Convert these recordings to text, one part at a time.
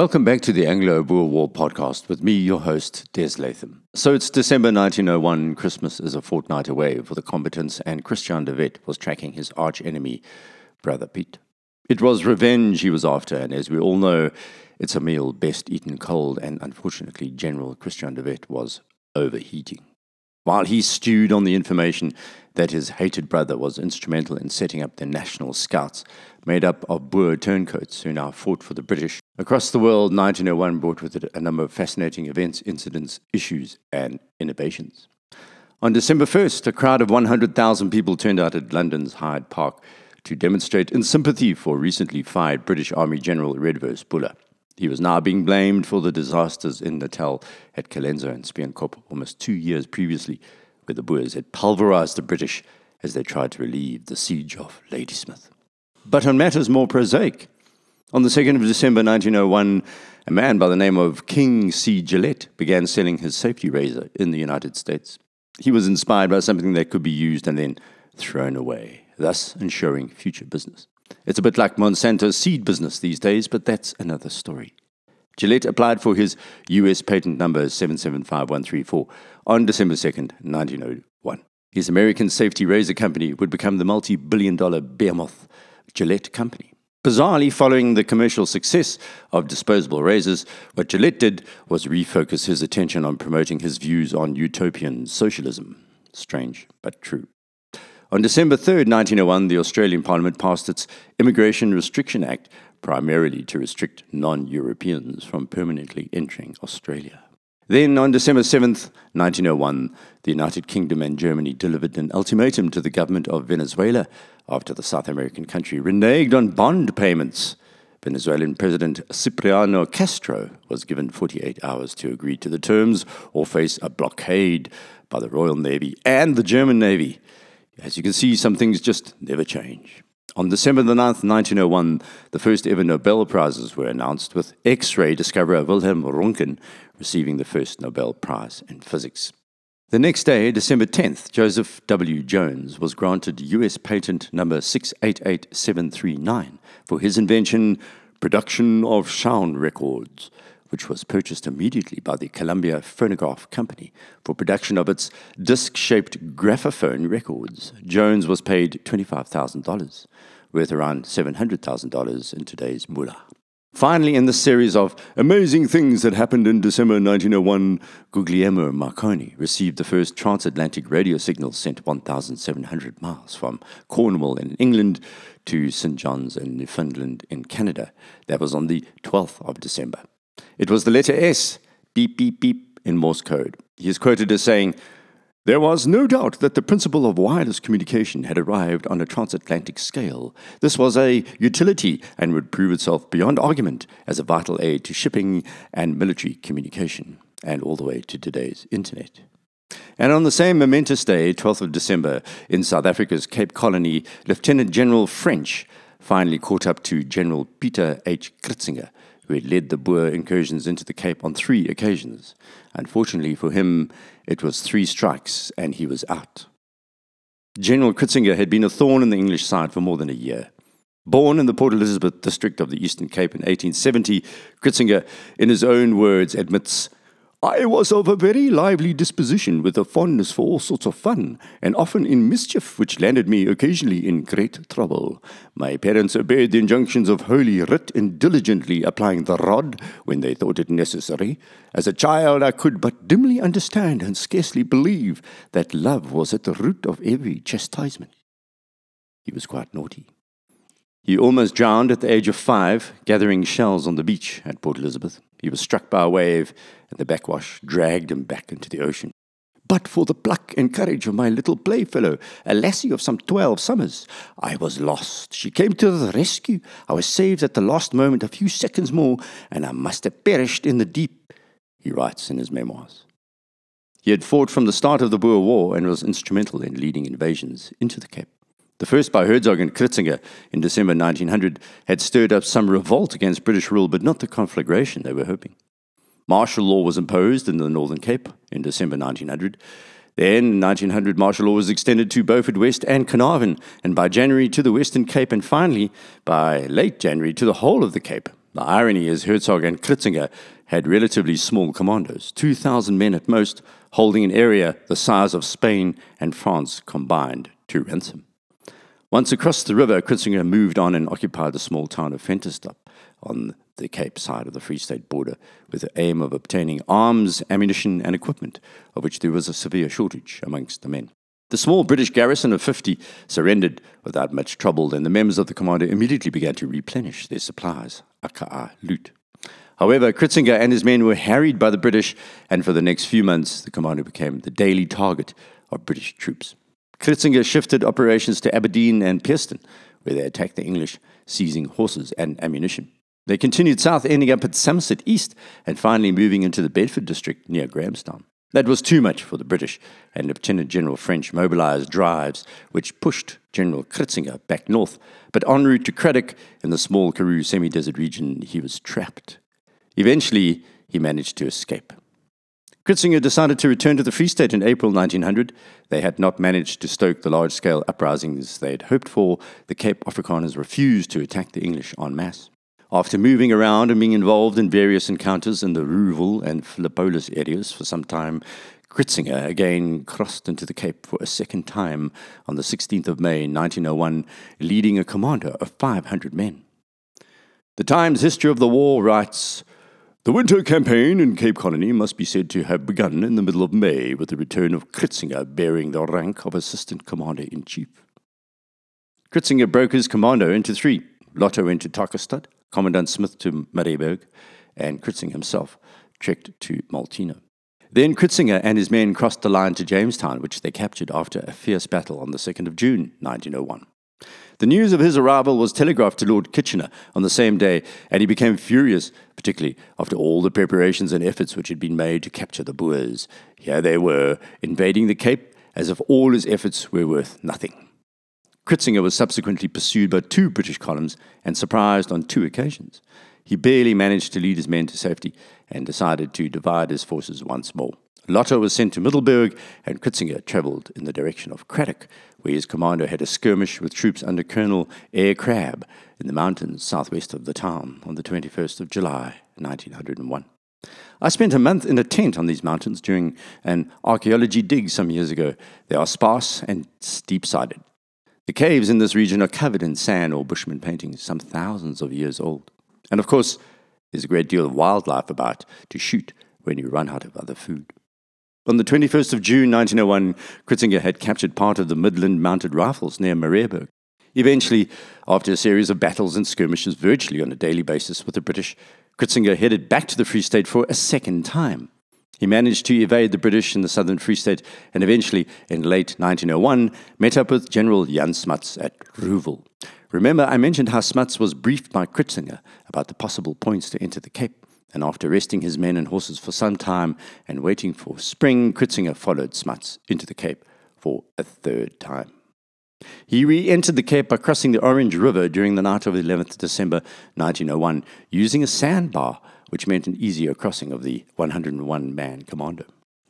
Welcome back to the Anglo Boer War podcast with me, your host, Des Latham. So it's December 1901, Christmas is a fortnight away for the combatants, and Christiaan de Wet was tracking his arch enemy, Brother Piet. It was revenge he was after, and as we all know, it's a meal best eaten cold, and unfortunately, General Christiaan de Wet was overheating. While he stewed on the information that his hated brother was instrumental in setting up the National Scouts, made up of Boer turncoats who now fought for the British. Across the world, 1901 brought with it a number of fascinating events, incidents, issues, and innovations. On December 1st, a crowd of 100,000 people turned out at London's Hyde Park to demonstrate in sympathy for recently fired British Army General Redvers Buller. He was now being blamed for the disasters in Natal at Colenso and Spioen Kop almost two years previously, where the Boers had pulverized the British as they tried to relieve the siege of Ladysmith. But on matters more prosaic, on the 2nd of December 1901, a man by the name of King C. Gillette began selling his safety razor in the United States. He was inspired by something that could be used and then thrown away, thus ensuring future business. It's a bit like Monsanto's seed business these days, but that's another story. Gillette applied for his US patent number 775134 on December 2nd, 1901. His American safety razor company would become the multi billion dollar behemoth Gillette Company. Bizarrely, following the commercial success of disposable razors, what Gillette did was refocus his attention on promoting his views on utopian socialism. Strange, but true. On December 3, 1901, the Australian Parliament passed its Immigration Restriction Act, primarily to restrict non Europeans from permanently entering Australia. Then, on December 7th, 1901, the United Kingdom and Germany delivered an ultimatum to the government of Venezuela after the South American country reneged on bond payments. Venezuelan President Cipriano Castro was given 48 hours to agree to the terms or face a blockade by the Royal Navy and the German Navy. As you can see, some things just never change. On December the 9th, 1901, the first ever Nobel Prizes were announced, with X ray discoverer Wilhelm Röntgen receiving the first Nobel Prize in Physics. The next day, December 10th, Joseph W. Jones was granted U.S. patent number 688739 for his invention, Production of Sound Records, which was purchased immediately by the Columbia Phonograph Company for production of its disc shaped graphophone records. Jones was paid $25,000, worth around $700,000 in today's moolah. Finally, in the series of amazing things that happened in December 1901, Guglielmo Marconi received the first transatlantic radio signal sent 1,700 miles from Cornwall in England to St. John's in Newfoundland in Canada. That was on the 12th of December. It was the letter S, beep, beep, beep, in Morse code. He is quoted as saying, there was no doubt that the principle of wireless communication had arrived on a transatlantic scale. This was a utility and would prove itself beyond argument as a vital aid to shipping and military communication, and all the way to today's internet. And on the same momentous day, 12th of December, in South Africa's Cape Colony, Lieutenant General French finally caught up to General Peter H. Kritzinger who had led the Boer incursions into the Cape on three occasions. Unfortunately for him, it was three strikes and he was out. General Kritzinger had been a thorn in the English side for more than a year. Born in the Port Elizabeth district of the Eastern Cape in 1870, Kritzinger, in his own words, admits I was of a very lively disposition, with a fondness for all sorts of fun, and often in mischief, which landed me occasionally in great trouble. My parents obeyed the injunctions of Holy Writ in diligently applying the rod when they thought it necessary. As a child, I could but dimly understand and scarcely believe that love was at the root of every chastisement. He was quite naughty. He almost drowned at the age of five, gathering shells on the beach at Port Elizabeth. He was struck by a wave, and the backwash dragged him back into the ocean. But for the pluck and courage of my little playfellow, a lassie of some twelve summers, I was lost. She came to the rescue. I was saved at the last moment, a few seconds more, and I must have perished in the deep, he writes in his memoirs. He had fought from the start of the Boer War and was instrumental in leading invasions into the Cape. The first by Hertzog and Kritzinger in December 1900 had stirred up some revolt against British rule, but not the conflagration they were hoping. Martial law was imposed in the Northern Cape in December 1900. Then, in 1900, martial law was extended to Beaufort West and Carnarvon, and by January to the Western Cape, and finally, by late January, to the whole of the Cape. The irony is Hertzog and Kritzinger had relatively small commandos, 2,000 men at most, holding an area the size of Spain and France combined to ransom. Once across the river, Kritzinger moved on and occupied the small town of Ventersdorp on the Cape side of the Free State border with the aim of obtaining arms, ammunition, and equipment, of which there was a severe shortage amongst the men. The small British garrison of 50 surrendered without much trouble, and the members of the commando immediately began to replenish their supplies, aka loot. However, Kritzinger and his men were harried by the British, and for the next few months, the commando became the daily target of British troops. Kritzinger shifted operations to Aberdeen and Pearston, where they attacked the English, seizing horses and ammunition. They continued south, ending up at Somerset East, and finally moving into the Bedford district near Grahamstown. That was too much for the British, and Lieutenant General French mobilized drives which pushed General Kritzinger back north. But en route to Cradock, in the small Karoo semi desert region, he was trapped. Eventually, he managed to escape. Kritzinger decided to return to the Free State in April 1900. They had not managed to stoke the large scale uprisings they had hoped for. The Cape Afrikaners refused to attack the English en masse. After moving around and being involved in various encounters in the Rouxville and Philippolis areas for some time, Kritzinger again crossed into the Cape for a second time on the 16th of May 1901, leading a commando of 500 men. The Times History of the War writes the winter campaign in Cape Colony must be said to have begun in the middle of May with the return of Kritzinger bearing the rank of Assistant Commander in Chief. Kritzinger broke his commando into three Lotter into Tarkastad, Commandant Smith to Marienburg, and Kritzinger himself trekked to Molteno. Then Kritzinger and his men crossed the line to Jamestown, which they captured after a fierce battle on the 2nd of June, 1901. The news of his arrival was telegraphed to Lord Kitchener on the same day, and he became furious, particularly after all the preparations and efforts which had been made to capture the Boers. Here they were, invading the Cape as if all his efforts were worth nothing. Kritzinger was subsequently pursued by two British columns and surprised on two occasions. He barely managed to lead his men to safety and decided to divide his forces once more. Lotter was sent to Middelburg, and Kritzinger travelled in the direction of Cradock, where his commando had a skirmish with troops under Colonel Eyre Crabbe in the mountains southwest of the town on the 21st of July, 1901. I spent a month in a tent on these mountains during an archaeology dig some years ago. They are sparse and steep sided. The caves in this region are covered in San or Bushman paintings, some thousands of years old. And of course, there's a great deal of wildlife about to shoot when you run out of other food. On the 21st of June 1901, Kritzinger had captured part of the Midland Mounted Rifles near Marienburg. Eventually, after a series of battles and skirmishes virtually on a daily basis with the British, Kritzinger headed back to the Free State for a second time. He managed to evade the British in the southern Free State and eventually, in late 1901, met up with General Jan Smuts at Rouxville. Remember, I mentioned how Smuts was briefed by Kritzinger about the possible points to enter the Cape and after resting his men and horses for some time and waiting for spring, Kritzinger followed Smuts into the Cape for a third time. He re entered the Cape by crossing the Orange River during the night of 11th December 1901, using a sandbar, which meant an easier crossing of the 101 man commando.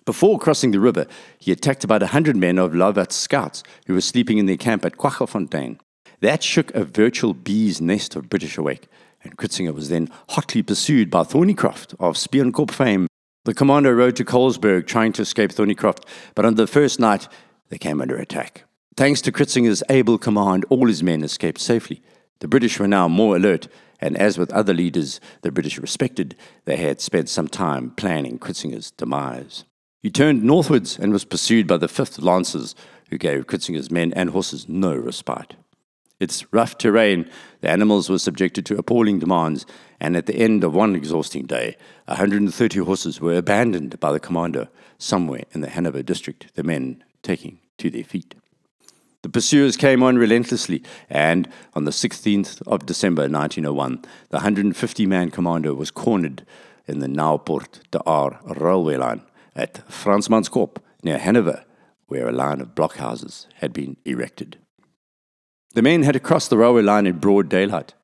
Before crossing the river, he attacked about 100 men of Lovat's scouts who were sleeping in their camp at Kwaggafontein. That shook a virtual bee's nest of British awake, and Kritzinger was then hotly pursued by Thornycroft of Spionkop fame. The commando rode to Colesberg trying to escape Thornycroft, but on the first night they came under attack. Thanks to Kritzinger's able command, all his men escaped safely. The British were now more alert, and as with other leaders the British respected, they had spent some time planning Kritzinger's demise. He turned northwards and was pursued by the 5th Lancers, who gave Kritzinger's men and horses no respite. Its rough terrain, the animals were subjected to appalling demands, and at the end of one exhausting day, 130 horses were abandoned by the commander somewhere in the Hanover district, the men taking to their feet. The pursuers came on relentlessly, and on the 16th of December 1901, the 150 man commander was cornered in the Nieuwpoort de Aar railway line at Fransmanskop near Hanover, where a line of blockhouses had been erected. The men had to cross the railway line in broad daylight.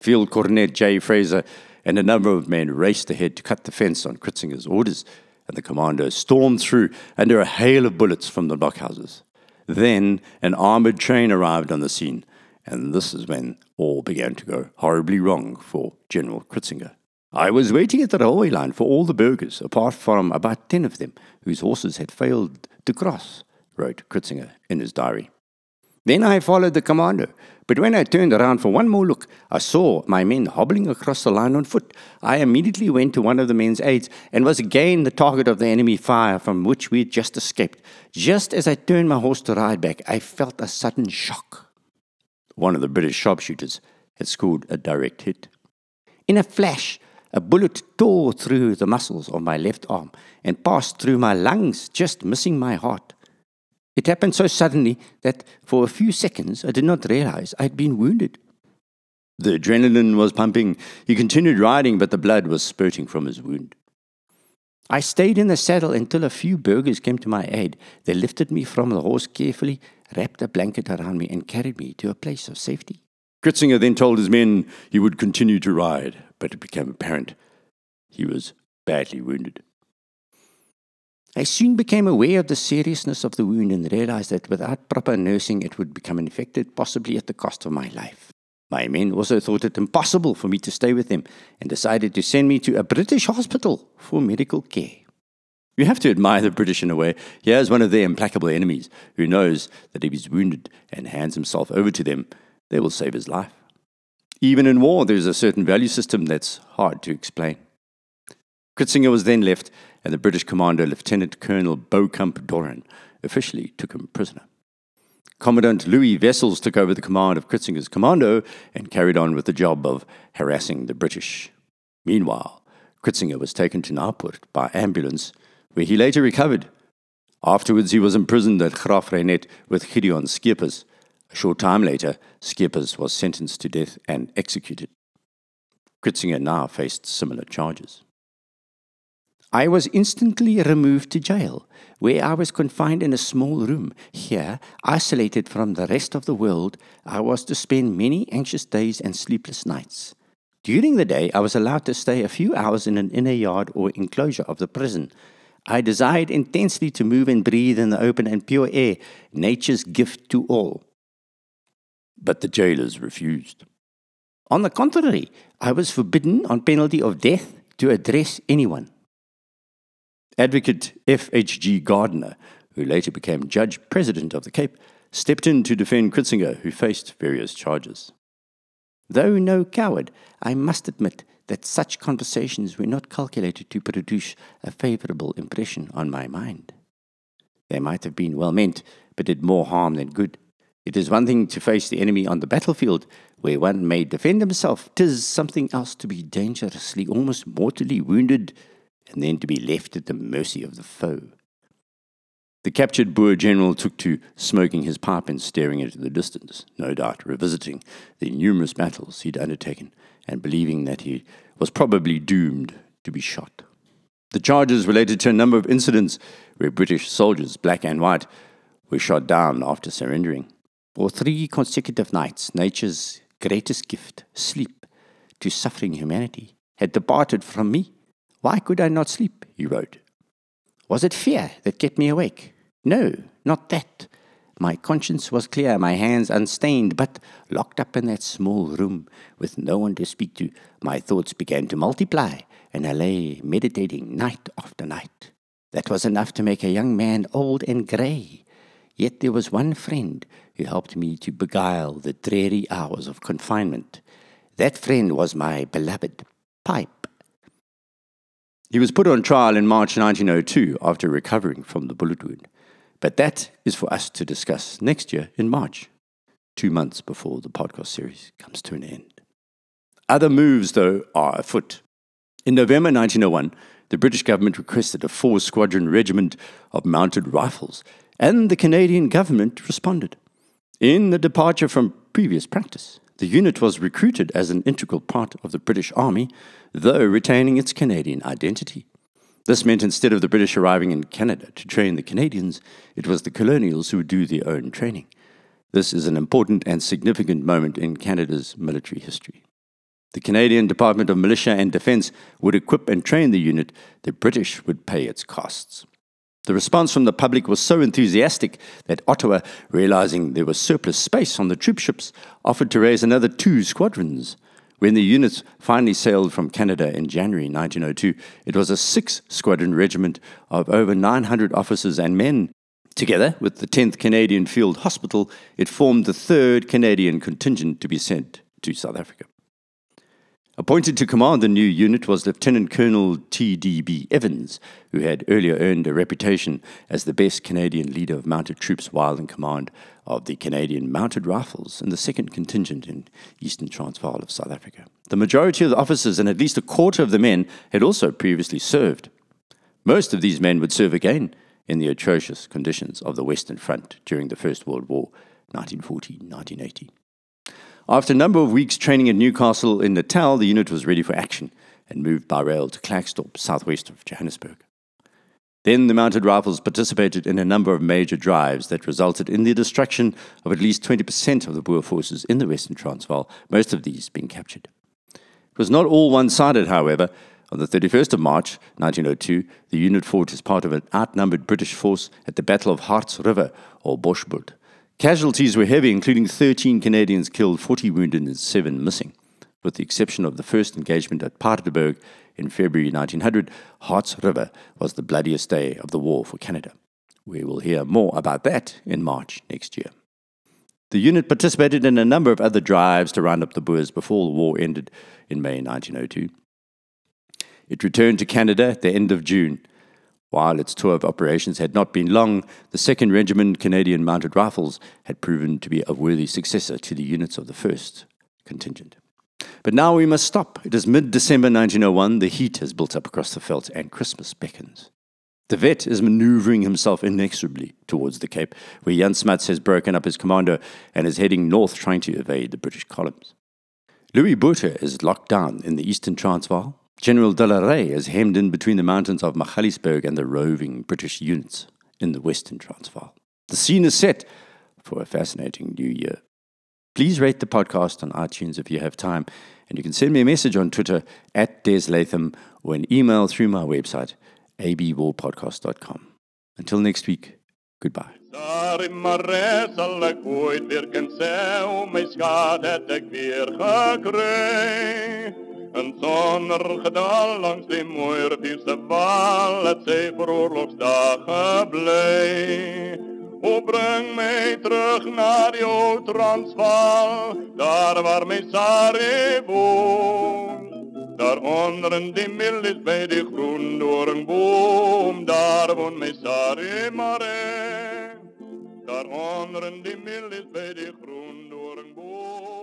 Field Cornet J. Fraser and a number of men raced ahead to cut the fence on Kritzinger's orders, and the commando stormed through under a hail of bullets from the blockhouses. Then an armoured train arrived on the scene, And this is when all began to go horribly wrong for General Kritzinger. I was waiting at the railway line for all the burghers, apart from about ten of them, whose horses had failed to cross, wrote Kritzinger in his diary. Then I followed the commander, but when I turned around for one more look, I saw my men hobbling across the line on foot. I immediately went to one of the men's aids and was again the target of the enemy fire from which we had just escaped. Just as I turned my horse to ride back, I felt a sudden shock. One of the British sharpshooters had scored a direct hit. In a flash, a bullet tore through the muscles of my left arm and passed through my lungs, just missing my heart. It happened so suddenly that for a few seconds I did not realize I had been wounded. The adrenaline was pumping. He continued riding, but the blood was spurting from his wound. I stayed in the saddle until a few burghers came to my aid. They lifted me from the horse carefully, wrapped a blanket around me, and carried me to a place of safety. Kritzinger then told his men he would continue to ride, but it became apparent he was badly wounded. I soon became aware of the seriousness of the wound and realized that without proper nursing it would become infected, possibly at the cost of my life. My men also thought it impossible for me to stay with them and decided to send me to a British hospital for medical care. You have to admire the British in a way. Here's one of their implacable enemies who knows that if he's wounded and hands himself over to them, they will save his life. Even in war, there's a certain value system that's hard to explain. Kritzinger was then left and the British commander, Lieutenant Colonel Beauchamp Doran, officially took him prisoner. Commandant Louis Wessels took over the command of Kritzinger's commando and carried on with the job of harassing the British. Meanwhile, Kritzinger was taken to Naauwpoort by ambulance, where he later recovered. Afterwards, he was imprisoned at Graaff-Reinet with Gideon Scheepers. A short time later, Scheepers was sentenced to death and executed. Kritzinger now faced similar charges. I was instantly removed to jail, where I was confined in a small room. Here, isolated from the rest of the world, I was to spend many anxious days and sleepless nights. During the day, I was allowed to stay a few hours in an inner yard or enclosure of the prison. I desired intensely to move and breathe in the open and pure air, nature's gift to all. But the jailers refused. On the contrary, I was forbidden, on penalty of death, to address anyone. Advocate F.H.G. Gardner, who later became Judge President of the Cape, stepped in to defend Kritzinger, who faced various charges. Though no coward, I must admit that such conversations were not calculated to produce a favorable impression on my mind. They might have been well meant, but did more harm than good. It is one thing to face the enemy on the battlefield, where one may defend himself. Tis something else to be dangerously, almost mortally wounded and then to be left at the mercy of the foe. The captured Boer general took to smoking his pipe and staring into the distance, no doubt revisiting the numerous battles he'd undertaken and believing that he was probably doomed to be shot. The charges related to a number of incidents where British soldiers, black and white, were shot down after surrendering. For three consecutive nights, nature's greatest gift, sleep, to suffering humanity, had departed from me. Why could I not sleep? he wrote. Was it fear that kept me awake? No, not that. My conscience was clear, my hands unstained, but locked up in that small room with no one to speak to, my thoughts began to multiply, and I lay meditating night after night. That was enough to make a young man old and grey. Yet there was one friend who helped me to beguile the dreary hours of confinement. That friend was my beloved pipe. He was put on trial in March 1902 after recovering from the bullet wound. But that is for us to discuss next year in March, two months before the podcast series comes to an end. Other moves, though, are afoot. In November 1901, the British government requested a four squadron regiment of mounted rifles, and the Canadian government responded. In the departure from previous practice, the unit was recruited as an integral part of the British Army, though retaining its Canadian identity. This meant instead of the British arriving in Canada to train the Canadians, it was the colonials who would do their own training. This is an important and significant moment in Canada's military history. The Canadian Department of Militia and Defence would equip and train the unit, the British would pay its costs. The response from the public was so enthusiastic that Ottawa, realizing there was surplus space on the troop ships, offered to raise another two squadrons. When the units finally sailed from Canada in January 1902, it was a six squadron regiment of over 900 officers and men. Together with the 10th Canadian Field Hospital, it formed the 3rd Canadian contingent to be sent to South Africa. Appointed to command the new unit was Lieutenant Colonel T.D.B. Evans, who had earlier earned a reputation as the best Canadian leader of mounted troops while in command of the Canadian Mounted Rifles and the 2nd Contingent in Eastern Transvaal of South Africa. The majority of the officers and at least a quarter of the men had also previously served. Most of these men would serve again in the atrocious conditions of the Western Front during the First World War, 1940 1980. After a number of weeks training at Newcastle in Natal, the unit was ready for action and moved by rail to Klerksdorp, southwest of Johannesburg. Then the mounted rifles participated in a number of major drives that resulted in the destruction of at least 20% of the Boer forces in the Western Transvaal, most of these being captured. It was not all one sided, however. On the 31st of March 1902, the unit fought as part of an outnumbered British force at the Battle of Harts River, or Boschbult, Casualties were heavy, including 13 Canadians killed, 40 wounded, and 7 missing. With the exception of the first engagement at Paardeberg in February 1900, Harts River was the bloodiest day of the war for Canada. We will hear more about that in March next year. The unit participated in a number of other drives to round up the Boers before the war ended in May 1902. It returned to Canada at the end of June while its tour of operations had not been long, the 2nd Regiment Canadian Mounted Rifles had proven to be a worthy successor to the units of the 1st contingent. But now we must stop. It is mid December 1901, the heat has built up across the veldt, and Christmas beckons. De Wet is maneuvering himself inexorably towards the Cape, where Jan Smuts has broken up his commando and is heading north trying to evade the British columns. Louis Botha is locked down in the eastern Transvaal, General de la Rey is hemmed in between the mountains of Magaliesberg and the roving British units in the western Transvaal. The scene is set for a fascinating new year. Please rate the podcast on iTunes if you have time, and you can send me a message on Twitter at Des Latham or an email through my website, abwarpodcast.com. Until next week, goodbye. Een zonnergedal langs de moerdierste wal, het zij voor oorlogsdagen blij. O breng mij terug naar jouw Transvaal, daar waar mijn Sari woont. Daar onder in die mil is bij de groendoornboom, daar woont mijn Sari Mare. Daar onder in die mil is bij de groendoornboom.